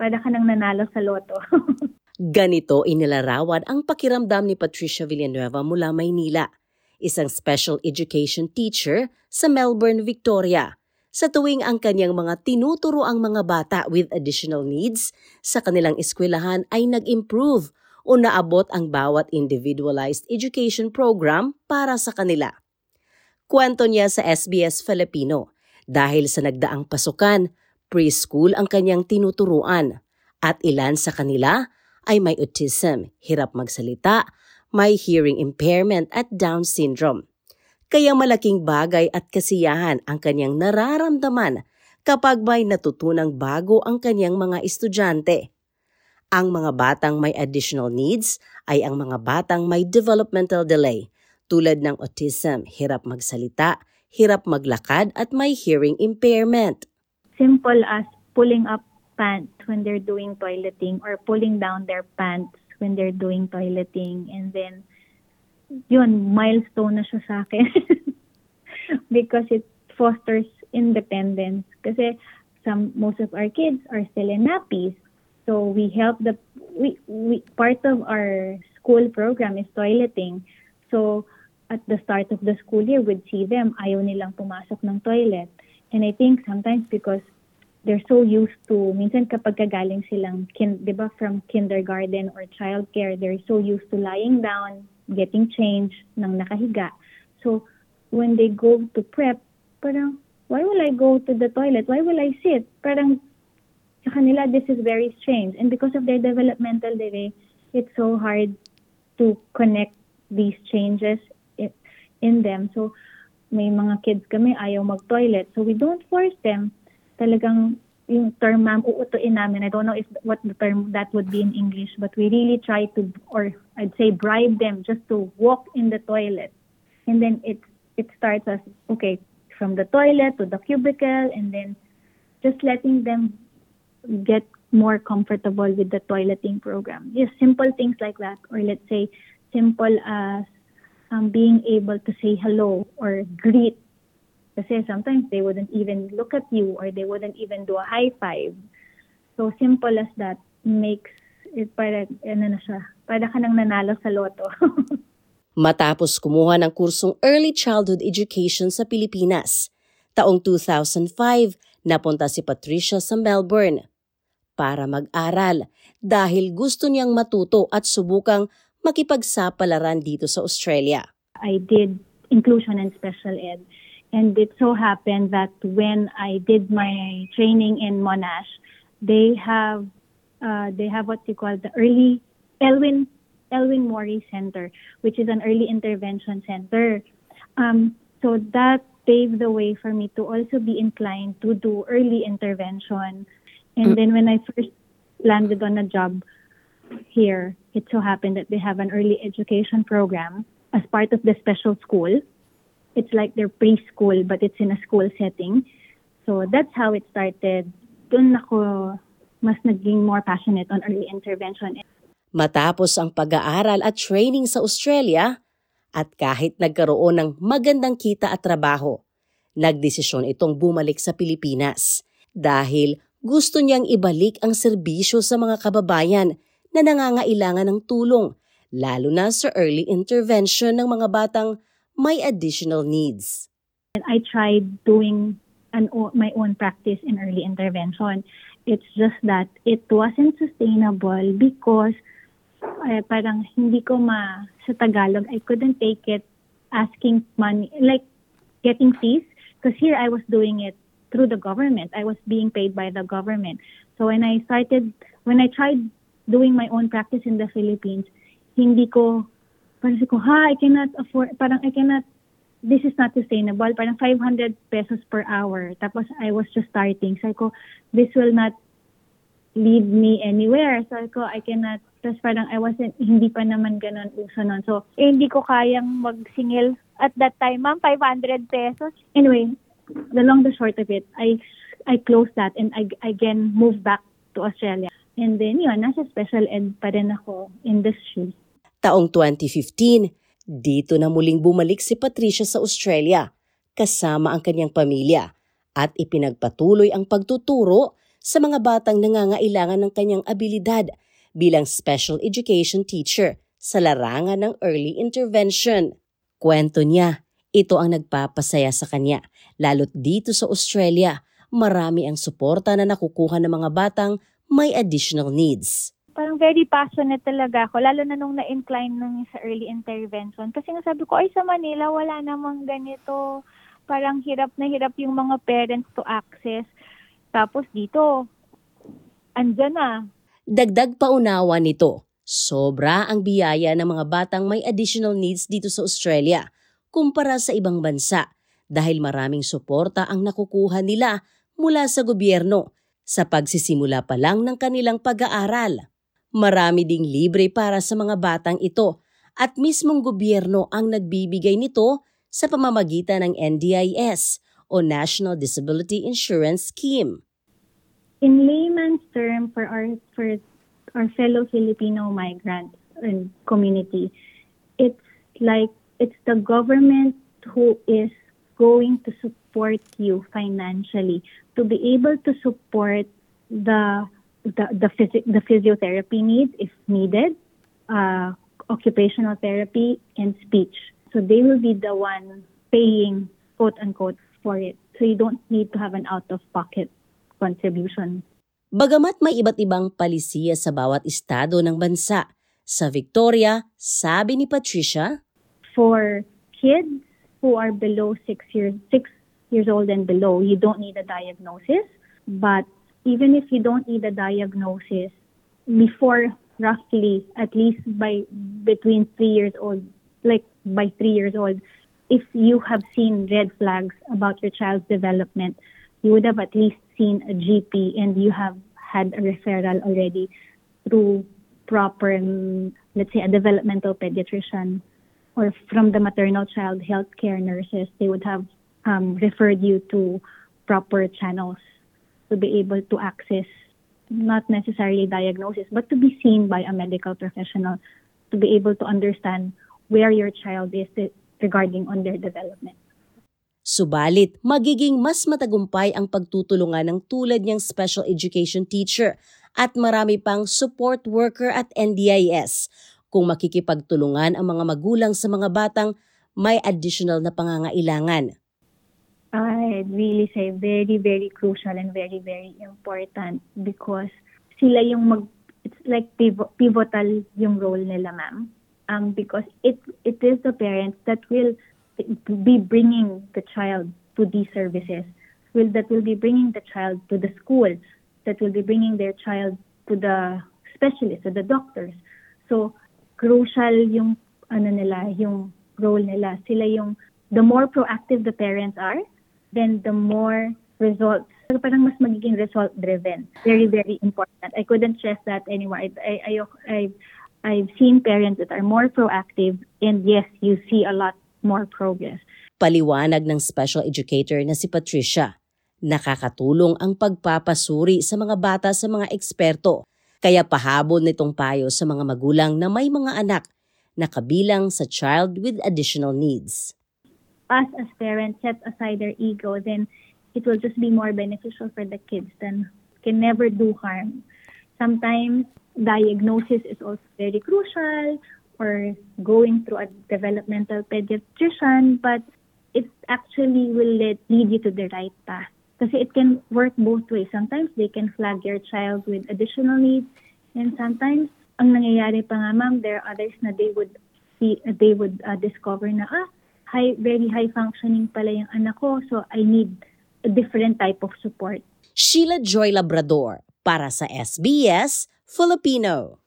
para ka nang nanalo sa loto. Ganito inilarawan ang pakiramdam ni Patricia Villanueva mula Maynila, isang special education teacher sa Melbourne, Victoria. Sa tuwing ang kanyang mga tinuturo ang mga bata with additional needs sa kanilang eskwelahan ay nag-improve o naabot ang bawat individualized education program para sa kanila. Kwento niya sa SBS Filipino, dahil sa nagdaang pasukan, preschool ang kanyang tinuturuan at ilan sa kanila ay may autism, hirap magsalita, may hearing impairment at Down syndrome. Kaya malaking bagay at kasiyahan ang kanyang nararamdaman kapag may natutunang bago ang kanyang mga estudyante. Ang mga batang may additional needs ay ang mga batang may developmental delay tulad ng autism, hirap magsalita, hirap maglakad at may hearing impairment. Simple as pulling up pants when they're doing toileting or pulling down their pants when they're doing toileting and then yun, milestone na siya sa akin. because it fosters independence. Kasi some most of our kids are still in nappies. So we help the we, we part of our school program is toileting. So at the start of the school year, we'd see them, ayaw nilang pumasok ng toilet. And I think sometimes because they're so used to, minsan kapag kagaling silang, kin, di ba, from kindergarten or childcare, they're so used to lying down, getting changed ng nakahiga. So, when they go to prep, parang, why will I go to the toilet? Why will I sit? Parang, sa kanila, this is very strange. And because of their developmental delay, it's so hard to connect these changes in them. So, may mga kids kami ayaw mag-toilet. So, we don't force them. Talagang yung term ma'am, uutuin namin. I don't know if what the term that would be in English, but we really try to, or I'd say bribe them just to walk in the toilet. And then it, it starts as, okay, from the toilet to the cubicle, and then just letting them get more comfortable with the toileting program. Just simple things like that. Or let's say, simple as um, being able to say hello or greet. Kasi sometimes they wouldn't even look at you or they wouldn't even do a high five. So simple as that makes it para, ano na siya, para ka nang nanalo sa loto. Matapos kumuha ng kursong Early Childhood Education sa Pilipinas, taong 2005, napunta si Patricia sa Melbourne para mag-aral dahil gusto niyang matuto at subukang makipagsapalaran dito sa Australia. I did inclusion and special ed. And it so happened that when I did my training in Monash, they have uh, they have what you call the early Elwin Elwin Mori Center, which is an early intervention center. Um, so that paved the way for me to also be inclined to do early intervention. And then when I first landed on a job here, it so happened that they have an early education program as part of the special school. It's like their preschool, but it's in a school setting. So that's how it started. Doon ako mas naging more passionate on early intervention. Matapos ang pag-aaral at training sa Australia, at kahit nagkaroon ng magandang kita at trabaho, nagdesisyon itong bumalik sa Pilipinas dahil gusto niyang ibalik ang serbisyo sa mga kababayan na nangangailangan ng tulong, lalo na sa early intervention ng mga batang may additional needs. I tried doing an, my own practice in early intervention. It's just that it wasn't sustainable because eh, parang hindi ko ma, sa Tagalog, I couldn't take it asking money, like getting fees. Because here I was doing it through the government. I was being paid by the government. So when I started, when I tried doing my own practice in the Philippines, hindi ko, parang ko, ha, I cannot afford, parang I cannot, this is not sustainable. Parang 500 pesos per hour. Tapos I was just starting. So ko, this will not lead me anywhere. So ko, I cannot, tapos parang I wasn't, hindi pa naman ganun uso nun. So, eh, hindi ko kayang magsingil at that time, ma'am, 500 pesos. Anyway, the long the short of it, I I closed that and I again moved back to Australia. And then yun, nasa special ed pa rin ako industry. Taong 2015, dito na muling bumalik si Patricia sa Australia kasama ang kanyang pamilya at ipinagpatuloy ang pagtuturo sa mga batang nangangailangan ng kanyang abilidad bilang special education teacher sa larangan ng early intervention. Kwento niya, ito ang nagpapasaya sa kanya, lalo't dito sa Australia, marami ang suporta na nakukuha ng mga batang may additional needs parang very passionate talaga ako, lalo na nung na-incline nung sa early intervention. Kasi nga sabi ko, ay sa Manila, wala namang ganito. Parang hirap na hirap yung mga parents to access. Tapos dito, andyan na. Dagdag paunawa nito, sobra ang biyaya ng mga batang may additional needs dito sa Australia kumpara sa ibang bansa dahil maraming suporta ang nakukuha nila mula sa gobyerno sa pagsisimula pa lang ng kanilang pag-aaral. Marami ding libre para sa mga batang ito at mismong gobyerno ang nagbibigay nito sa pamamagitan ng NDIS o National Disability Insurance Scheme. In layman's term for our for our fellow Filipino migrants and community, it's like it's the government who is going to support you financially to be able to support the the the, phys- the physiotherapy needs if needed, uh, occupational therapy, and speech. So they will be the one paying quote unquote for it. So you don't need to have an out of pocket contribution. Bagamat may iba't ibang palisiya sa bawat estado ng bansa, sa Victoria, sabi ni Patricia, For kids who are below six years, six years old and below, you don't need a diagnosis. But even if you don't need a diagnosis, before roughly at least by between three years old, like by three years old, if you have seen red flags about your child's development, you would have at least seen a GP and you have had a referral already through proper, um, let's say, a developmental pediatrician or from the maternal child health care nurses. They would have um, referred you to proper channels to be able to access not necessarily diagnosis, but to be seen by a medical professional to be able to understand where your child is regarding on their development. Subalit, magiging mas matagumpay ang pagtutulungan ng tulad niyang special education teacher at marami pang support worker at NDIS kung makikipagtulungan ang mga magulang sa mga batang may additional na pangangailangan. I'd really say very, very crucial and very, very important because sila yung mag, it's like pivotal yung role nila, ma'am. Um, because it it is the parents that will be bringing the child to these services, will that will be bringing the child to the school, that will be bringing their child to the specialist, to the doctors. So, crucial yung ano nila, yung role nila. Sila yung the more proactive the parents are, then the more results. So parang mas magiging result driven. Very, very important. I couldn't stress that anymore. I, I, I, I've, I've seen parents that are more proactive and yes, you see a lot more progress. Paliwanag ng special educator na si Patricia. Nakakatulong ang pagpapasuri sa mga bata sa mga eksperto. Kaya pahabol nitong payo sa mga magulang na may mga anak na kabilang sa child with additional needs us as parents set aside their ego, then it will just be more beneficial for the kids than can never do harm. Sometimes diagnosis is also very crucial or going through a developmental pediatrician, but it actually will lead, lead you to the right path. Because it can work both ways. Sometimes they can flag your child with additional needs, and sometimes ang nangyayari pa nga ma'am, there are others na they would see, they would uh, discover na ah, high, very high functioning pala yung anak ko, so I need a different type of support. Sheila Joy Labrador para sa SBS Filipino.